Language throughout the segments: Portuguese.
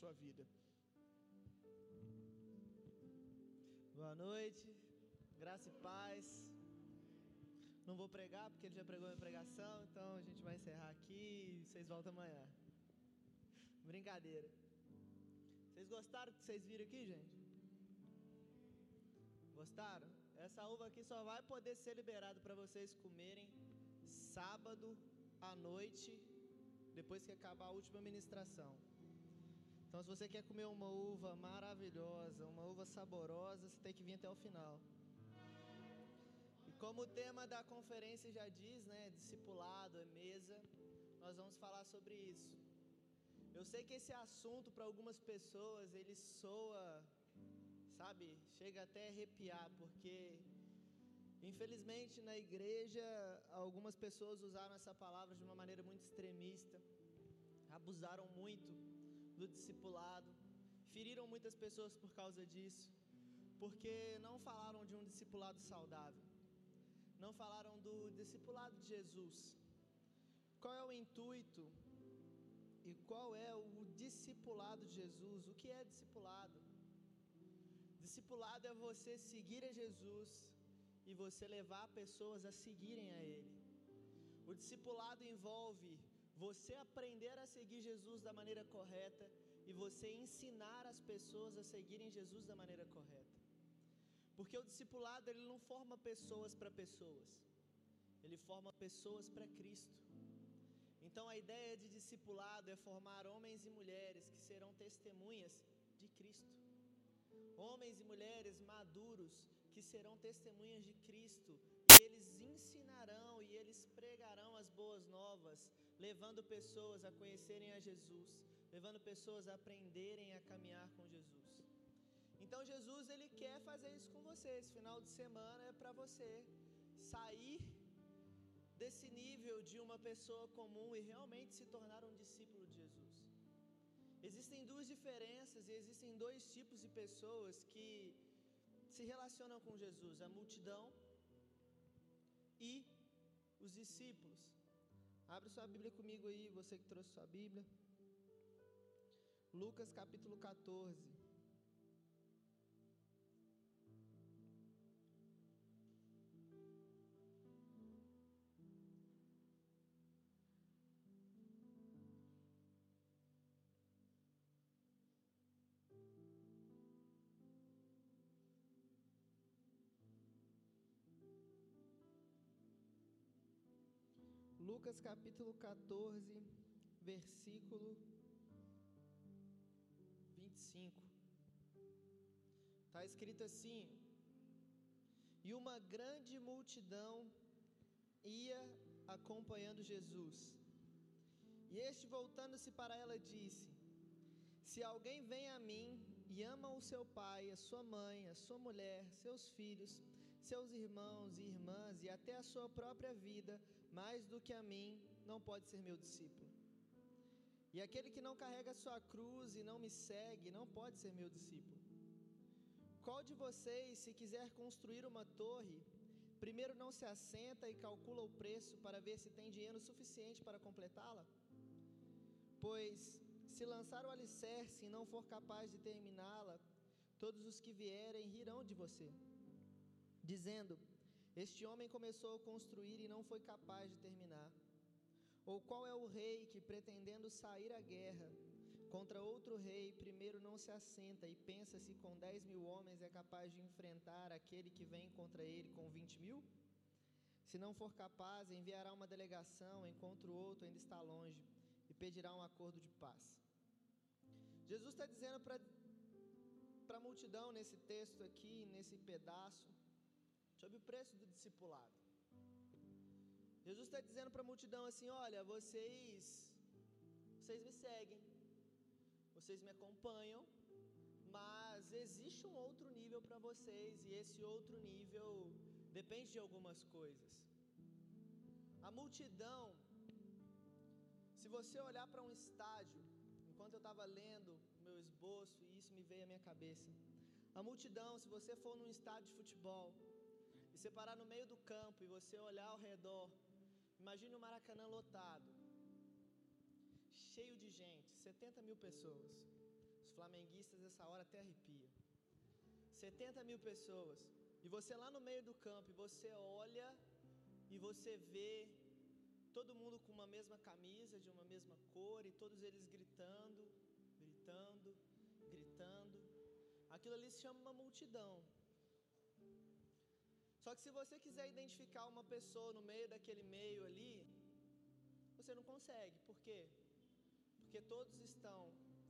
sua vida. Boa noite, graça e paz. Não vou pregar porque ele já pregou minha pregação, então a gente vai encerrar aqui e vocês voltam amanhã. Brincadeira. Vocês gostaram que vocês viram aqui, gente? Gostaram? Essa uva aqui só vai poder ser liberada para vocês comerem sábado à noite, depois que acabar a última ministração. Então, se você quer comer uma uva maravilhosa, uma uva saborosa, você tem que vir até o final. E como o tema da conferência já diz, né, discipulado, é mesa, nós vamos falar sobre isso. Eu sei que esse assunto para algumas pessoas ele soa, sabe, chega até a arrepiar, porque infelizmente na igreja algumas pessoas usaram essa palavra de uma maneira muito extremista, abusaram muito do discipulado, feriram muitas pessoas por causa disso, porque não falaram de um discipulado saudável, não falaram do discipulado de Jesus. Qual é o intuito e qual é o discipulado de Jesus? O que é discipulado? Discipulado é você seguir a Jesus e você levar pessoas a seguirem a Ele. O discipulado envolve você aprender a seguir Jesus da maneira correta e você ensinar as pessoas a seguirem Jesus da maneira correta. Porque o discipulado ele não forma pessoas para pessoas. Ele forma pessoas para Cristo. Então a ideia de discipulado é formar homens e mulheres que serão testemunhas de Cristo. Homens e mulheres maduros que serão testemunhas de Cristo e eles ensinarão e eles pregarão as boas novas, levando pessoas a conhecerem a Jesus, levando pessoas a aprenderem a caminhar com Jesus. Então Jesus ele quer fazer isso com você. Esse final de semana é para você sair desse nível de uma pessoa comum e realmente se tornar um discípulo de Jesus. Existem duas diferenças e existem dois tipos de pessoas que se relacionam com Jesus: a multidão e os discípulos. Abre sua Bíblia comigo aí, você que trouxe sua Bíblia. Lucas capítulo 14. Lucas capítulo 14, versículo 25. Está escrito assim: E uma grande multidão ia acompanhando Jesus. E este, voltando-se para ela, disse: Se alguém vem a mim e ama o seu pai, a sua mãe, a sua mulher, seus filhos, seus irmãos e irmãs e até a sua própria vida, mais do que a mim, não pode ser meu discípulo. E aquele que não carrega sua cruz e não me segue, não pode ser meu discípulo. Qual de vocês, se quiser construir uma torre, primeiro não se assenta e calcula o preço para ver se tem dinheiro suficiente para completá-la? Pois, se lançar o alicerce e não for capaz de terminá-la, todos os que vierem rirão de você, dizendo: Este homem começou a construir e não foi capaz de terminar. Ou qual é o rei que, pretendendo sair à guerra contra outro rei, primeiro não se assenta e pensa se com dez mil homens é capaz de enfrentar aquele que vem contra ele com vinte mil? Se não for capaz, enviará uma delegação enquanto o outro ainda está longe e pedirá um acordo de paz. Jesus está dizendo para a multidão nesse texto aqui, nesse pedaço, sobre o preço do discipulado. Jesus está dizendo para a multidão assim: olha, vocês, vocês me seguem, vocês me acompanham, mas existe um outro nível para vocês e esse outro nível depende de algumas coisas. A multidão, se você olhar para um estádio, enquanto eu estava lendo meu esboço e isso me veio à minha cabeça, a multidão, se você for num estádio de futebol você parar no meio do campo e você olhar ao redor, Imagine o Maracanã lotado, cheio de gente, 70 mil pessoas. flamenguistas essa hora até arrepia. 70 mil pessoas. E você lá no meio do campo, e você olha e você vê todo mundo com uma mesma camisa, de uma mesma cor, e todos eles gritando, gritando, gritando. Aquilo ali se chama uma multidão. Só que se você quiser identificar uma pessoa no meio daquele meio ali, você não consegue. Por quê? Porque todos estão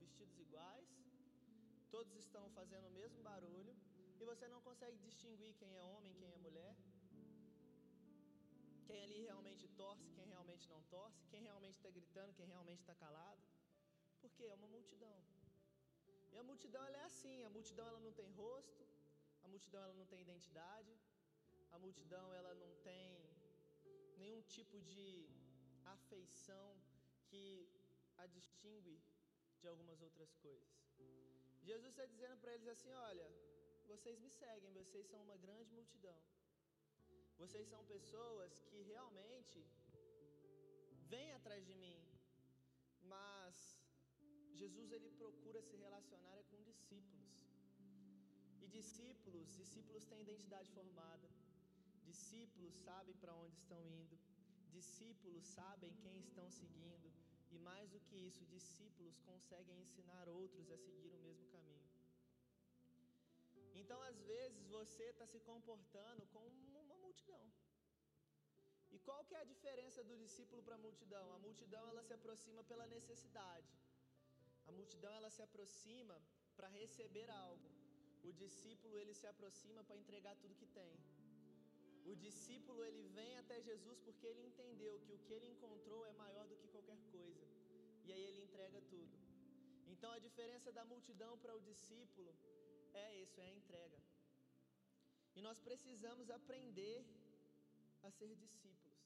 vestidos iguais, todos estão fazendo o mesmo barulho, e você não consegue distinguir quem é homem, quem é mulher, quem ali realmente torce, quem realmente não torce, quem realmente está gritando, quem realmente está calado. Porque é uma multidão. E a multidão ela é assim, a multidão ela não tem rosto, a multidão ela não tem identidade, a multidão ela não tem nenhum tipo de afeição que a distingue de algumas outras coisas. Jesus está dizendo para eles assim: olha, vocês me seguem, vocês são uma grande multidão. Vocês são pessoas que realmente vêm atrás de mim, mas Jesus ele procura se relacionar é com discípulos. E discípulos, discípulos têm identidade formada. Discípulos sabem para onde estão indo. Discípulos sabem quem estão seguindo. E mais do que isso, discípulos conseguem ensinar outros a seguir o mesmo caminho. Então, às vezes, você está se comportando como uma multidão. E qual que é a diferença do discípulo para a multidão? A multidão ela se aproxima pela necessidade. A multidão ela se aproxima para receber algo. O discípulo ele se aproxima para entregar tudo que tem. O discípulo ele vem até Jesus porque ele entendeu que o que ele encontrou é maior do que qualquer coisa. E aí ele entrega tudo. Então a diferença da multidão para o discípulo é isso, é a entrega. E nós precisamos aprender a ser discípulos.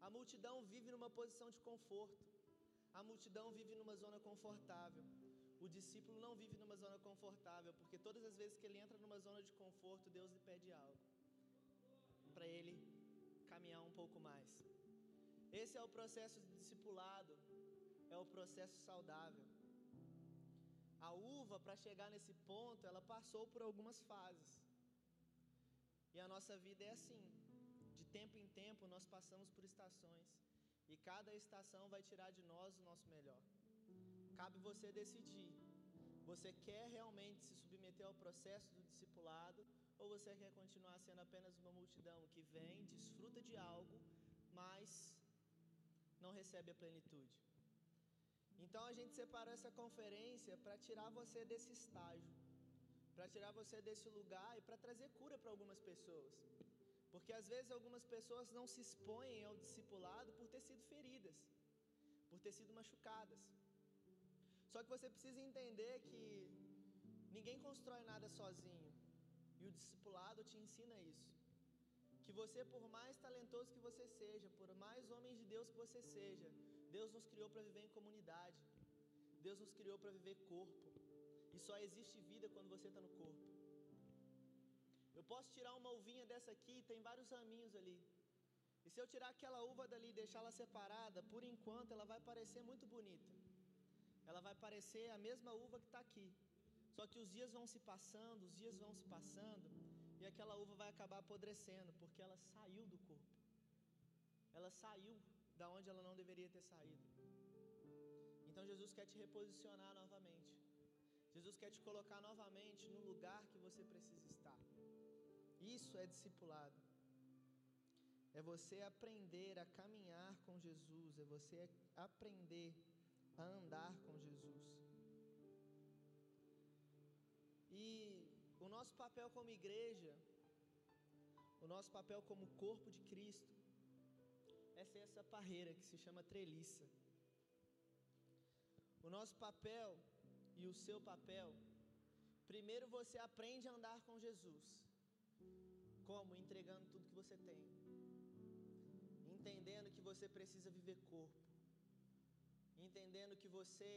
A multidão vive numa posição de conforto. A multidão vive numa zona confortável. O discípulo não vive numa zona confortável, porque todas as vezes que ele entra numa zona de conforto, Deus lhe pede algo para ele caminhar um pouco mais. Esse é o processo de discipulado, é o processo saudável. A uva, para chegar nesse ponto, ela passou por algumas fases. E a nossa vida é assim. De tempo em tempo, nós passamos por estações. E cada estação vai tirar de nós o nosso melhor. Cabe você decidir. Você quer realmente se submeter ao processo do discipulado ou você quer continuar sendo apenas uma multidão que vem, desfruta de algo, mas não recebe a plenitude? Então a gente separou essa conferência para tirar você desse estágio, para tirar você desse lugar e para trazer cura para algumas pessoas. Porque às vezes algumas pessoas não se expõem ao discipulado por ter sido feridas, por ter sido machucadas. Só que você precisa entender que ninguém constrói nada sozinho. E o discipulado te ensina isso. Que você, por mais talentoso que você seja, por mais homens de Deus que você seja, Deus nos criou para viver em comunidade. Deus nos criou para viver corpo. E só existe vida quando você está no corpo. Eu posso tirar uma uvinha dessa aqui, tem vários raminhos ali. E se eu tirar aquela uva dali e deixar ela separada, por enquanto ela vai parecer muito bonita. Ela vai parecer a mesma uva que está aqui. Só que os dias vão se passando, os dias vão se passando, e aquela uva vai acabar apodrecendo, porque ela saiu do corpo. Ela saiu da onde ela não deveria ter saído. Então Jesus quer te reposicionar novamente. Jesus quer te colocar novamente no lugar que você precisa estar. Isso é discipulado. É você aprender a caminhar com Jesus, é você aprender a andar com Jesus. E o nosso papel como igreja, o nosso papel como corpo de Cristo, é ser essa parreira que se chama treliça. O nosso papel e o seu papel, primeiro você aprende a andar com Jesus. Como? Entregando tudo que você tem. Entendendo que você precisa viver corpo. Entendendo que você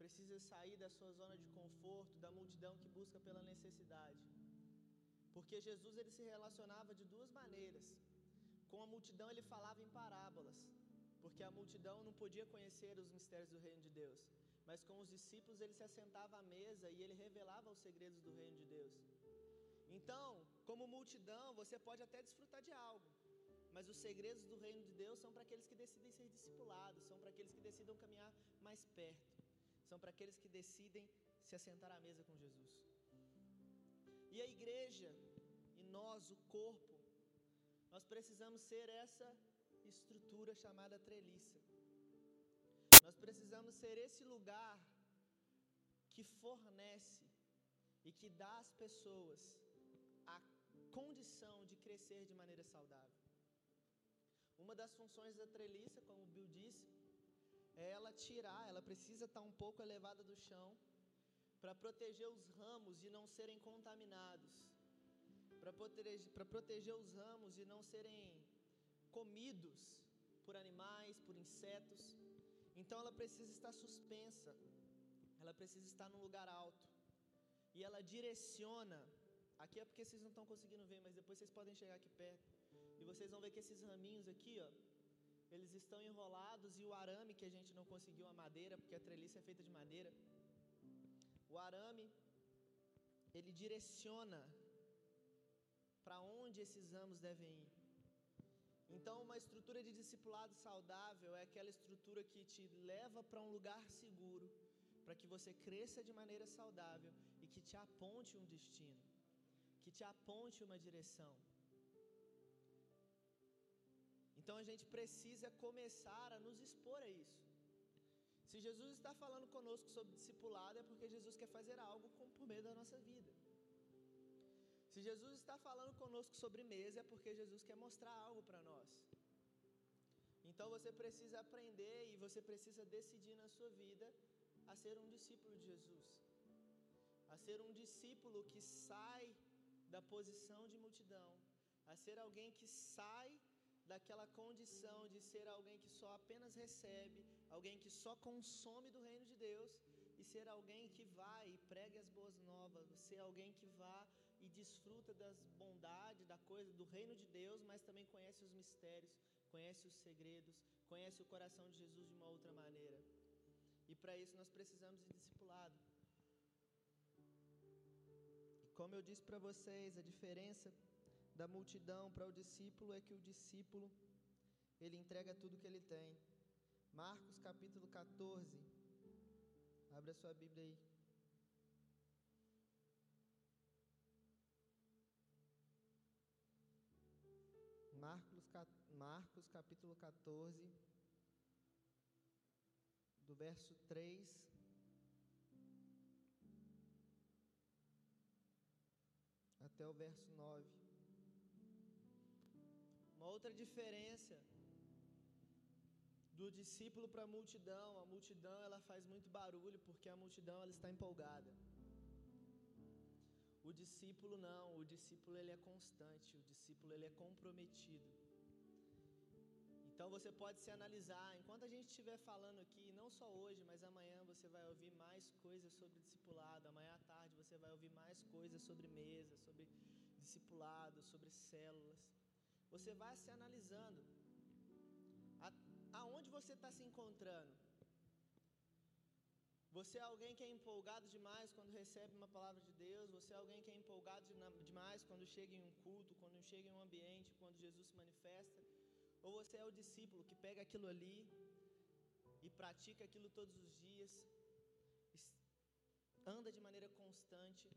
precisa sair da sua zona de conforto, da multidão que busca pela necessidade. Porque Jesus ele se relacionava de duas maneiras. Com a multidão ele falava em parábolas, porque a multidão não podia conhecer os mistérios do reino de Deus. mas com os discípulos ele se assentava à mesa e ele revelava os segredos do reino de Deus. Então, como multidão, você pode até desfrutar de algo, mas os segredos do reino de Deus são para aqueles que decidem ser discipulados, são para aqueles que decidam caminhar mais perto, são para aqueles que decidem se assentar à mesa com Jesus. E a igreja, e nós, o corpo, nós precisamos ser essa estrutura chamada treliça. Nós precisamos ser esse lugar que fornece e que dá às pessoas a condição de crescer de maneira saudável. Uma das funções da treliça, como o Bill disse, é ela tirar, ela precisa estar um pouco elevada do chão para proteger os ramos e não serem contaminados, para proteger, proteger os ramos e não serem comidos por animais, por insetos. Então ela precisa estar suspensa, ela precisa estar num lugar alto. E ela direciona. Aqui é porque vocês não estão conseguindo ver, mas depois vocês podem chegar aqui perto. E vocês vão ver que esses raminhos aqui, ó, eles estão enrolados e o arame que a gente não conseguiu a madeira, porque a treliça é feita de madeira. O arame ele direciona para onde esses ramos devem ir. Então, uma estrutura de discipulado saudável é aquela estrutura que te leva para um lugar seguro, para que você cresça de maneira saudável e que te aponte um destino, que te aponte uma direção. Então a gente precisa começar a nos expor a isso. Se Jesus está falando conosco sobre discipulado, é porque Jesus quer fazer algo com, por meio da nossa vida. Se Jesus está falando conosco sobre mesa, é porque Jesus quer mostrar algo para nós. Então você precisa aprender e você precisa decidir na sua vida a ser um discípulo de Jesus. A ser um discípulo que sai da posição de multidão. A ser alguém que sai daquela condição de ser alguém que só apenas recebe, alguém que só consome do reino de Deus e ser alguém que vai e pregue as boas novas, ser alguém que vá e desfruta das bondades, da coisa do reino de Deus, mas também conhece os mistérios, conhece os segredos, conhece o coração de Jesus de uma outra maneira. E para isso nós precisamos de discipulado. E como eu disse para vocês, a diferença da multidão para o discípulo é que o discípulo ele entrega tudo que ele tem. Marcos capítulo 14. Abra sua Bíblia aí. Marcos, Marcos capítulo 14, do verso 3 até o verso 9. Uma outra diferença do discípulo para a multidão, a multidão ela faz muito barulho porque a multidão ela está empolgada. O discípulo não, o discípulo ele é constante, o discípulo ele é comprometido. Então você pode se analisar, enquanto a gente estiver falando aqui, não só hoje, mas amanhã você vai ouvir mais coisas sobre discipulado, amanhã à tarde você vai ouvir mais coisas sobre mesa, sobre discipulado, sobre células. Você vai se analisando. aonde você está se encontrando? Você é alguém que é empolgado demais quando recebe uma palavra de Deus? Você é alguém que é empolgado demais quando chega em um culto, quando chega em um ambiente, quando Jesus se manifesta? Ou você é o discípulo que pega aquilo ali e pratica aquilo todos os dias, anda de maneira constante?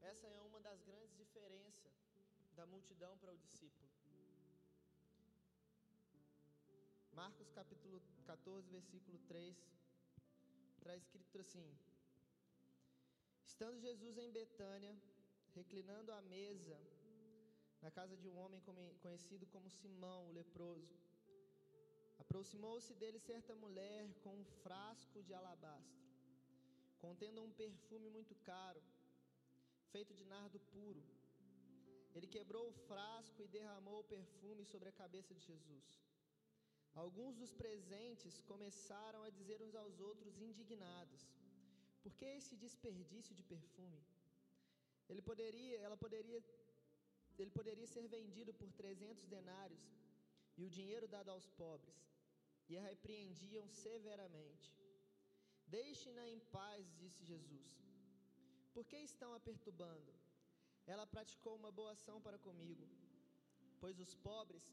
Essa é uma das grandes diferenças da multidão para o discípulo. Marcos capítulo 14, versículo 3, traz escrito assim: Estando Jesus em Betânia, reclinando à mesa, na casa de um homem conhecido como Simão, o leproso, aproximou-se dele certa mulher com um frasco de alabastro, contendo um perfume muito caro, feito de nardo puro. Ele quebrou o frasco e derramou o perfume sobre a cabeça de Jesus. Alguns dos presentes começaram a dizer uns aos outros indignados: Por que esse desperdício de perfume? Ele poderia, ela poderia, ele poderia ser vendido por 300 denários e o dinheiro dado aos pobres. e a repreendiam severamente. Deixe-na em paz, disse Jesus. Por que estão a perturbando? Ela praticou uma boa ação para comigo, pois os pobres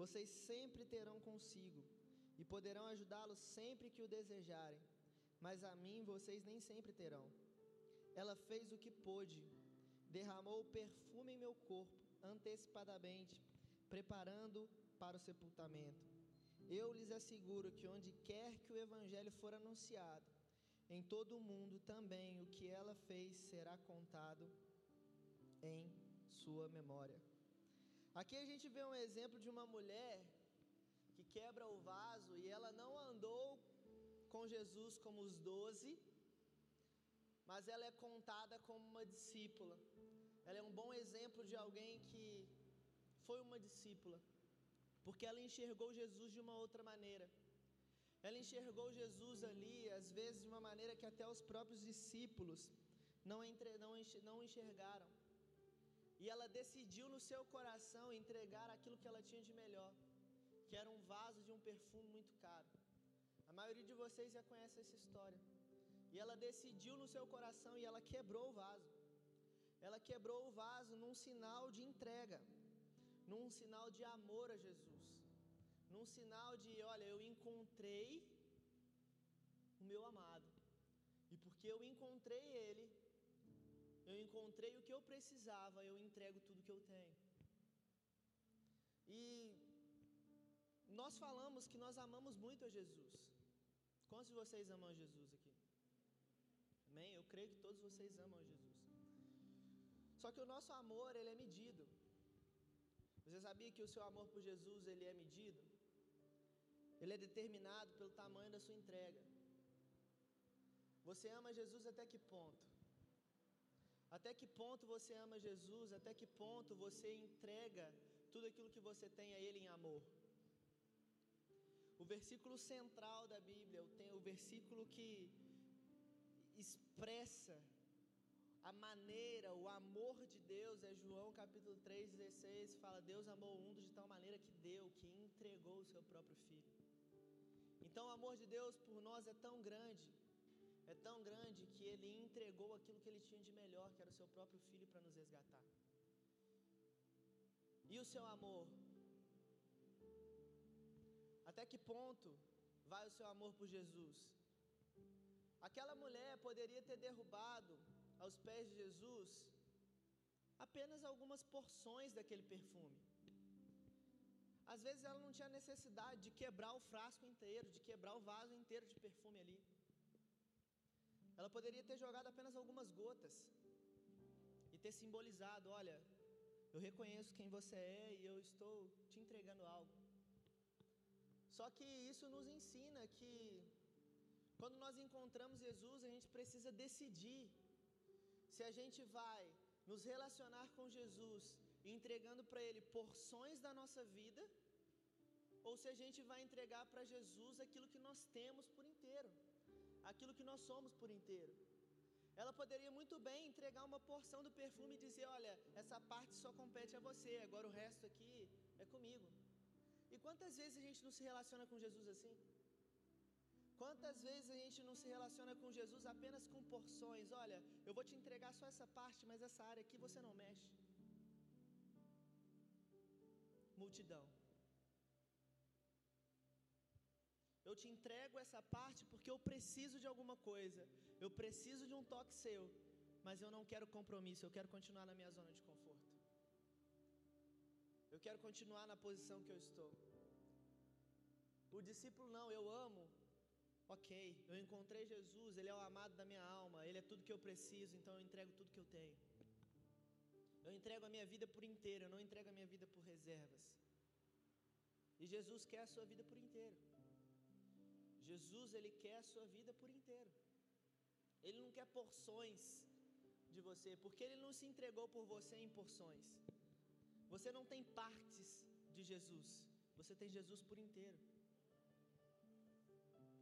vocês sempre terão consigo e poderão ajudá-los sempre que o desejarem, mas a mim vocês nem sempre terão. Ela fez o que pôde, derramou perfume em meu corpo antecipadamente, preparando para o sepultamento. Eu lhes asseguro que onde quer que o evangelho for anunciado, em todo o mundo também o que ela fez será contado em sua memória. Aqui a gente vê um exemplo de uma mulher que quebra o vaso e ela não andou com Jesus como os doze, mas ela é contada como uma discípula. Ela é um bom exemplo de alguém que foi uma discípula, porque ela enxergou Jesus de uma outra maneira. Ela enxergou Jesus ali, às vezes, de uma maneira que até os próprios discípulos não, entre, não, enxergaram. E ela decidiu no seu coração entregar aquilo que ela tinha de melhor, que era um vaso de um perfume muito caro. A maioria de vocês já conhece essa história. E ela decidiu no seu coração e ela quebrou o vaso. Ela quebrou o vaso num sinal de entrega, num sinal de amor a Jesus num sinal de, olha, eu encontrei o meu amado. E porque eu encontrei ele, eu encontrei o que eu precisava, eu entrego tudo que eu tenho. E nós falamos que nós amamos muito a Jesus. Quantos de vocês amam Jesus aqui? Amém? Eu creio que todos vocês amam Jesus. Só que o nosso amor, ele é medido. Você sabia que o seu amor por Jesus, ele é medido? Ele é determinado pelo tamanho da sua entrega. Você ama Jesus até que ponto? Até que ponto você ama Jesus? Até que ponto você entrega tudo aquilo que você tem a Ele em amor? O versículo central da Bíblia, o versículo que expressa a maneira, o amor de Deus é João capítulo 3,16, fala: Deus amou o mundo de tal maneira que deu, que entregou o seu próprio filho. Então o amor de Deus por nós é tão grande, é tão grande que ele entregou aquilo que ele tinha de melhor, que era o seu próprio filho para nos resgatar. E o seu amor? Até que ponto vai o seu amor por Jesus? Aquela mulher poderia ter derrubado aos pés de Jesus apenas algumas porções daquele perfume. Às vezes ela não tinha necessidade de quebrar o frasco inteiro, de quebrar o vaso inteiro de perfume ali. Ela poderia ter jogado apenas algumas gotas e ter simbolizado: olha, eu reconheço quem você é e eu estou te entregando algo. Só que isso nos ensina que quando nós encontramos Jesus, a gente precisa decidir se a gente vai nos relacionar com Jesus entregando para Ele porções da nossa vida, ou se a gente vai entregar para Jesus aquilo que nós temos por inteiro, aquilo que nós somos por inteiro. Ela poderia muito bem entregar uma porção do perfume e dizer: Olha, essa parte só compete a você, agora o resto aqui é comigo. E quantas vezes a gente não se relaciona com Jesus assim? Quantas vezes a gente não se relaciona com Jesus apenas com porções? Olha, eu vou te entregar só essa parte, mas essa área aqui você não mexe multidão. Eu te entrego essa parte porque eu preciso de alguma coisa. Eu preciso de um toque seu. Mas eu não quero compromisso. Eu quero continuar na minha zona de conforto. Eu quero continuar na posição que eu estou. O discípulo não, eu amo. Ok, eu encontrei Jesus, Ele é o amado da minha alma, Ele é tudo que eu preciso, então eu entrego tudo que eu tenho. Eu entrego a minha vida por inteiro, eu não entrego a minha vida por reservas. E Jesus quer a sua vida por inteiro. Jesus, ele quer a sua vida por inteiro. Ele não quer porções de você, porque ele não se entregou por você em porções. Você não tem partes de Jesus, você tem Jesus por inteiro.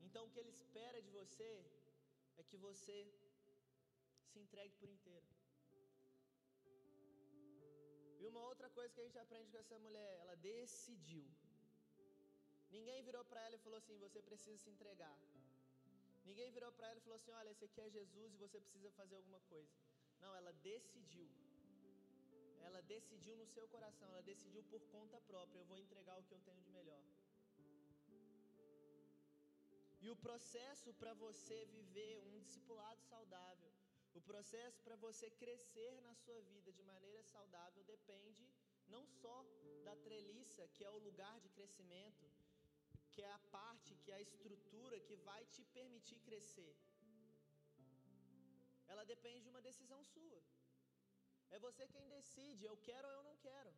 Então o que ele espera de você é que você se entregue por inteiro. E uma outra coisa que a gente aprende com essa mulher, ela decidiu. Ninguém virou para ela e falou assim: você precisa se entregar. Ninguém virou para ela e falou assim: olha, esse aqui é Jesus e você precisa fazer alguma coisa. Não, ela decidiu. Ela decidiu no seu coração, ela decidiu por conta própria: eu vou entregar o que eu tenho de melhor. E o processo para você viver um discipulado saudável, o processo para você crescer na sua vida de maneira saudável depende não só da treliça, que é o lugar de crescimento, que é a parte, que é a estrutura que vai te permitir crescer. Ela depende de uma decisão sua. É você quem decide, eu quero ou eu não quero.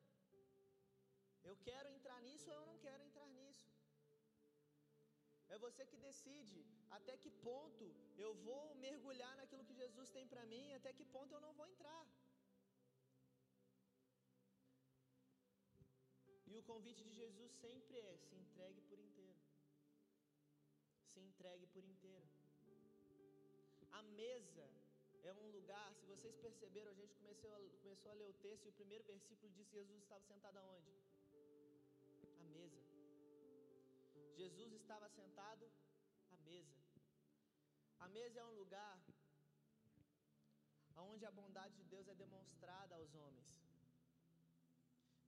Eu quero entrar nisso ou eu não quero entrar nisso. É você que decide até que ponto eu vou mergulhar naquilo que Jesus tem para mim, até que ponto eu não vou entrar. E o convite de Jesus sempre é: se entregue por inteiro. Se entregue por inteiro. A mesa é um lugar, se vocês perceberam, a gente começou a, começou a ler o texto e o primeiro versículo diz que Jesus estava sentado aonde? À mesa. Jesus estava sentado à mesa. A mesa é um lugar onde a bondade de Deus é demonstrada aos homens.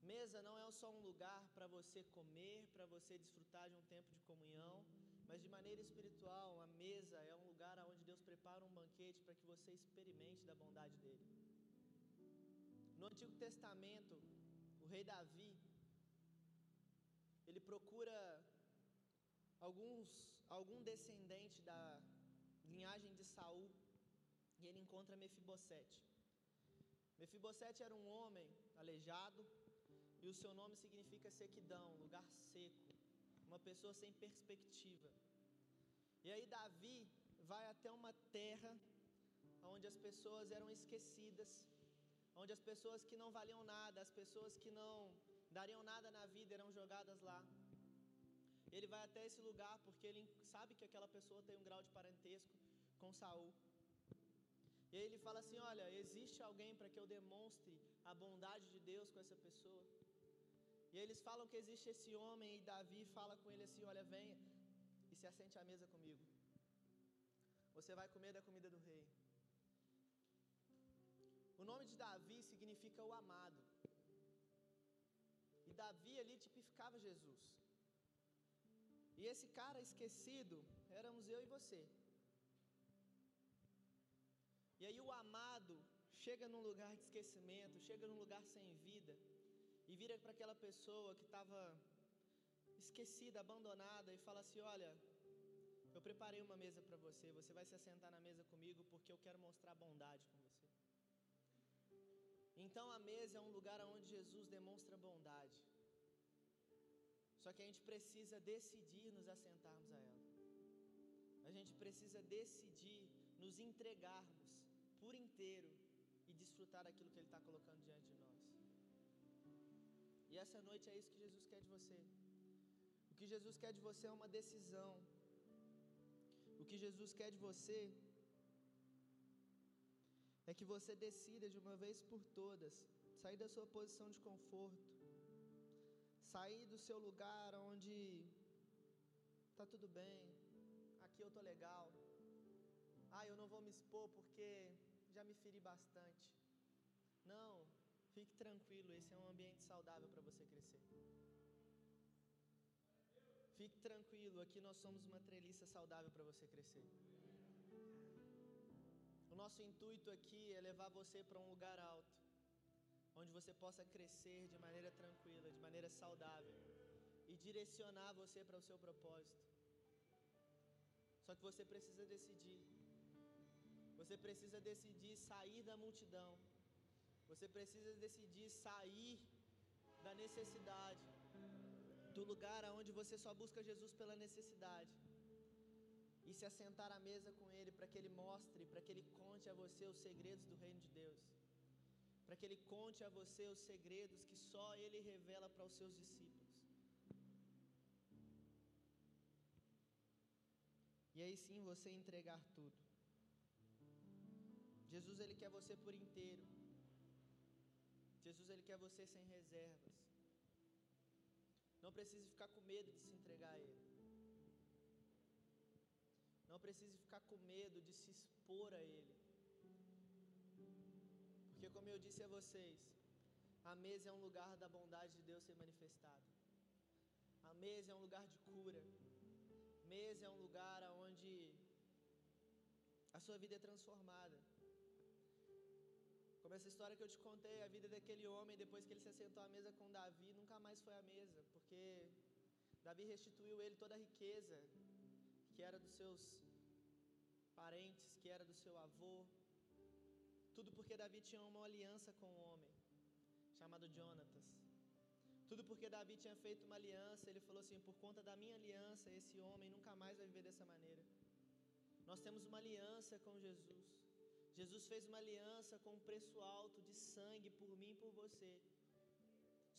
Mesa não é só um lugar para você comer, para você desfrutar de um tempo de comunhão, mas de maneira espiritual, a mesa é um lugar onde Deus prepara um banquete para que você experimente da bondade dele. No Antigo Testamento, o rei Davi, ele procura alguns, algum descendente da linhagem de Saul e ele encontra Mefibosete. Mefibosete era um homem aleijado, e o seu nome significa sequidão, lugar seco, uma pessoa sem perspectiva. E aí Davi vai até uma terra onde as pessoas eram esquecidas, onde as pessoas que não valiam nada, as pessoas que não dariam nada na vida eram jogadas lá. Ele vai até esse lugar porque ele sabe que aquela pessoa tem um grau de parentesco com Saul. E aí ele fala assim: Olha, existe alguém para que eu demonstre a bondade de Deus com essa pessoa. E eles falam que existe esse homem e Davi fala com ele assim: Olha, venha e se assente à mesa comigo. Você vai comer da comida do rei. O nome de Davi significa o amado. E Davi ali tipificava Jesus. E esse cara esquecido éramos eu e você. E aí o amado chega num lugar de esquecimento, chega num lugar sem vida e vira para aquela pessoa que estava esquecida, abandonada e fala assim: Olha, eu preparei uma mesa para você, você vai se assentar na mesa comigo porque eu quero mostrar bondade com você. Então a mesa é um lugar onde Jesus demonstra bondade. Só que a gente precisa decidir nos assentarmos a ela. A gente precisa decidir nos entregarmos por inteiro e desfrutar daquilo que Ele está colocando diante de nós. E essa noite é isso que Jesus quer de você. O que Jesus quer de você é uma decisão. O que Jesus quer de você é que você decida de uma vez por todas sair da sua posição de conforto, sair do seu lugar onde tá tudo bem, aqui eu tô legal. Ah, eu não vou me expor porque já me feri bastante. Não, Fique tranquilo, esse é um ambiente saudável para você crescer. Fique tranquilo, aqui nós somos uma treliça saudável para você crescer. O nosso intuito aqui é levar você para um lugar alto, onde você possa crescer de maneira tranquila, de maneira saudável e direcionar você para o seu propósito. Só que você precisa decidir. Você precisa decidir sair da multidão você precisa decidir sair da necessidade, do lugar onde você só busca Jesus pela necessidade, e se assentar à mesa com Ele para que Ele mostre, para que Ele conte a você os segredos do Reino de Deus, para que Ele conte a você os segredos que só Ele revela para os seus discípulos. E aí sim você entregar tudo. Jesus ele quer você por inteiro. Jesus ele quer você sem reservas. Não precise ficar com medo de se entregar a Ele. Não precise ficar com medo de se expor a Ele. Porque, como eu disse a vocês, a mesa é um lugar da bondade de Deus ser manifestada. A mesa é um lugar de cura. Mesa é um lugar onde a sua vida é transformada. Como essa história que eu te contei, a vida daquele homem, depois que ele se assentou à mesa com Davi, nunca mais foi à mesa, porque Davi restituiu ele toda a riqueza que era dos seus parentes, que era do seu avô. Tudo porque Davi tinha uma aliança com um homem chamado Jonatas. Tudo porque Davi tinha feito uma aliança, ele falou assim: por conta da minha aliança, esse homem nunca mais vai viver dessa maneira. Nós temos uma aliança com Jesus. Jesus fez uma aliança com um preço alto de sangue por mim e por você.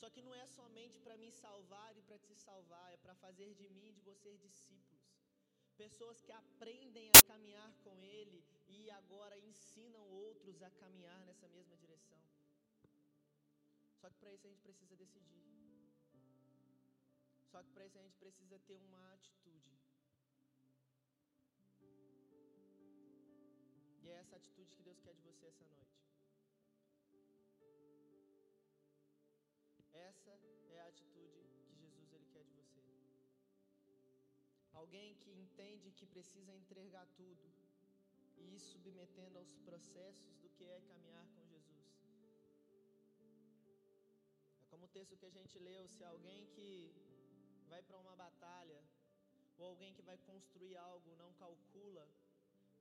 Só que não é somente para me salvar e para te salvar, é para fazer de mim e de você discípulos. Pessoas que aprendem a caminhar com Ele e agora ensinam outros a caminhar nessa mesma direção. Só que para isso a gente precisa decidir. Só que para isso a gente precisa ter uma atitude. E é essa atitude que Deus quer de você essa noite. Essa é a atitude que Jesus ele quer de você. Alguém que entende que precisa entregar tudo e ir submetendo aos processos do que é caminhar com Jesus. É como o texto que a gente leu, se alguém que vai para uma batalha ou alguém que vai construir algo não calcula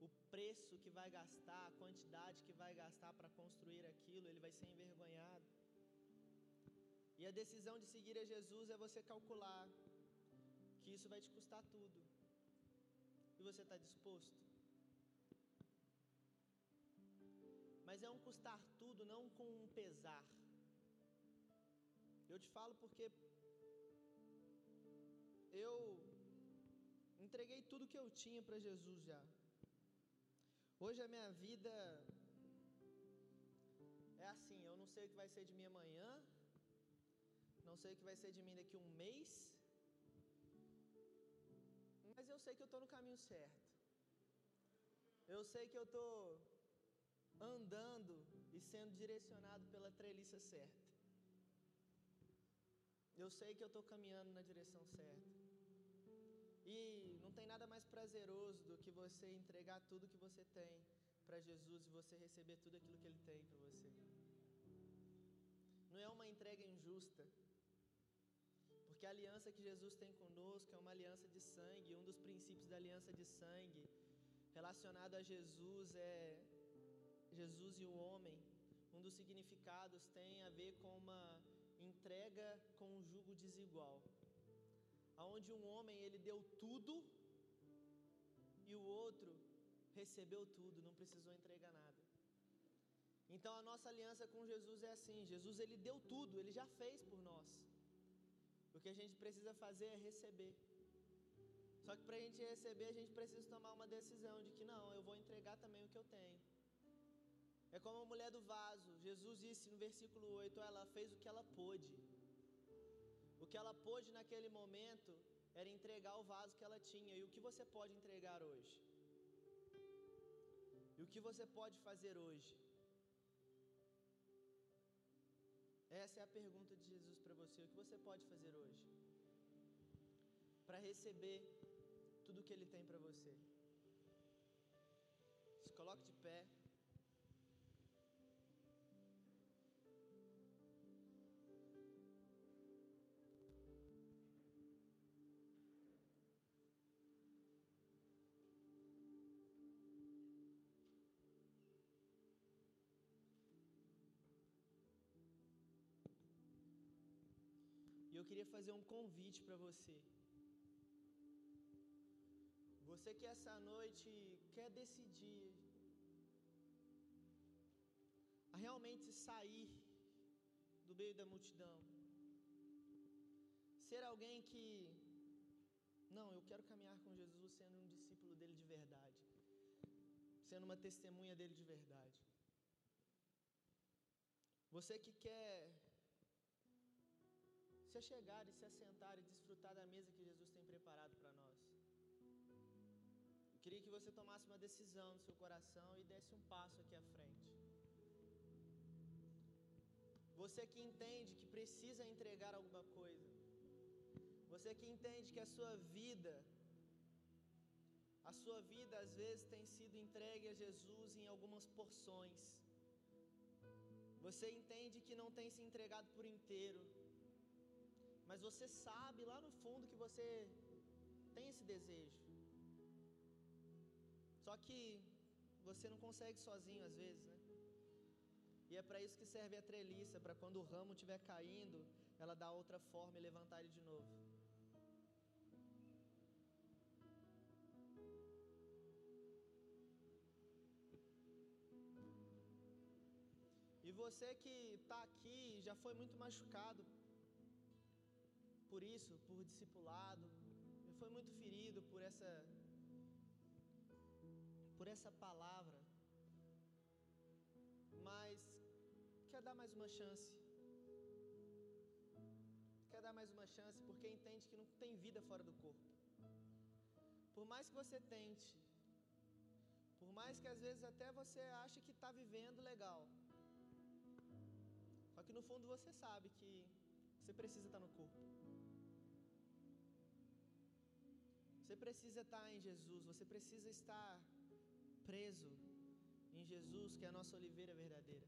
o preço que vai gastar, a quantidade que vai gastar para construir aquilo, ele vai ser envergonhado. E a decisão de seguir a Jesus é você calcular que isso vai te custar tudo. E você está disposto? Mas é um custar tudo, não com um pesar. Eu te falo porque eu entreguei tudo que eu tinha para Jesus já. Hoje a minha vida é assim, eu não sei o que vai ser de mim amanhã, não sei o que vai ser de mim daqui a um mês, mas eu sei que eu estou no caminho certo. Eu sei que eu estou andando e sendo direcionado pela treliça certa. Eu sei que eu estou caminhando na direção certa. E não tem nada mais prazeroso do que você entregar tudo que você tem para Jesus e você receber tudo aquilo que Ele tem para você. Não é uma entrega injusta, porque a aliança que Jesus tem conosco é uma aliança de sangue. Um dos princípios da aliança de sangue relacionado a Jesus é Jesus e o homem. Um dos significados tem a ver com uma entrega com um jugo desigual aonde um homem ele deu tudo e o outro recebeu tudo, não precisou entregar nada. Então a nossa aliança com Jesus é assim: Jesus ele deu tudo, ele já fez por nós. O que a gente precisa fazer é receber. Só que para a gente receber, a gente precisa tomar uma decisão de que não, eu vou entregar também o que eu tenho. É como a mulher do vaso. Jesus disse no versículo 8: ela fez o que ela pôde. O que ela pôde naquele momento era entregar o vaso que ela tinha. E o que você pode entregar hoje? E o que você pode fazer hoje? Essa é a pergunta de Jesus para você. O que você pode fazer hoje? Para receber tudo que Ele tem para você. Se coloque de pé. Eu queria fazer um convite para você. Você que essa noite quer decidir a realmente sair do meio da multidão, ser alguém que, não, eu quero caminhar com Jesus sendo um discípulo dele de verdade, sendo uma testemunha dele de verdade. Você que quer se achegar e se assentar e desfrutar da mesa que Jesus tem preparado para nós. Eu queria que você tomasse uma decisão no seu coração e desse um passo aqui à frente. Você que entende que precisa entregar alguma coisa. Você que entende que a sua vida, a sua vida às vezes tem sido entregue a Jesus em algumas porções. Você entende que não tem se entregado por inteiro. Mas você sabe lá no fundo que você tem esse desejo. Só que você não consegue sozinho às vezes, né? E é para isso que serve a treliça, para quando o ramo estiver caindo, ela dar outra forma e levantar ele de novo. E você que está aqui já foi muito machucado por isso, por discipulado, foi muito ferido por essa por essa palavra. Mas quer dar mais uma chance. Quer dar mais uma chance porque entende que não tem vida fora do corpo. Por mais que você tente, por mais que às vezes até você ache que está vivendo legal, só que no fundo você sabe que você precisa estar no corpo. Você precisa estar em Jesus, você precisa estar preso em Jesus, que é a nossa oliveira verdadeira.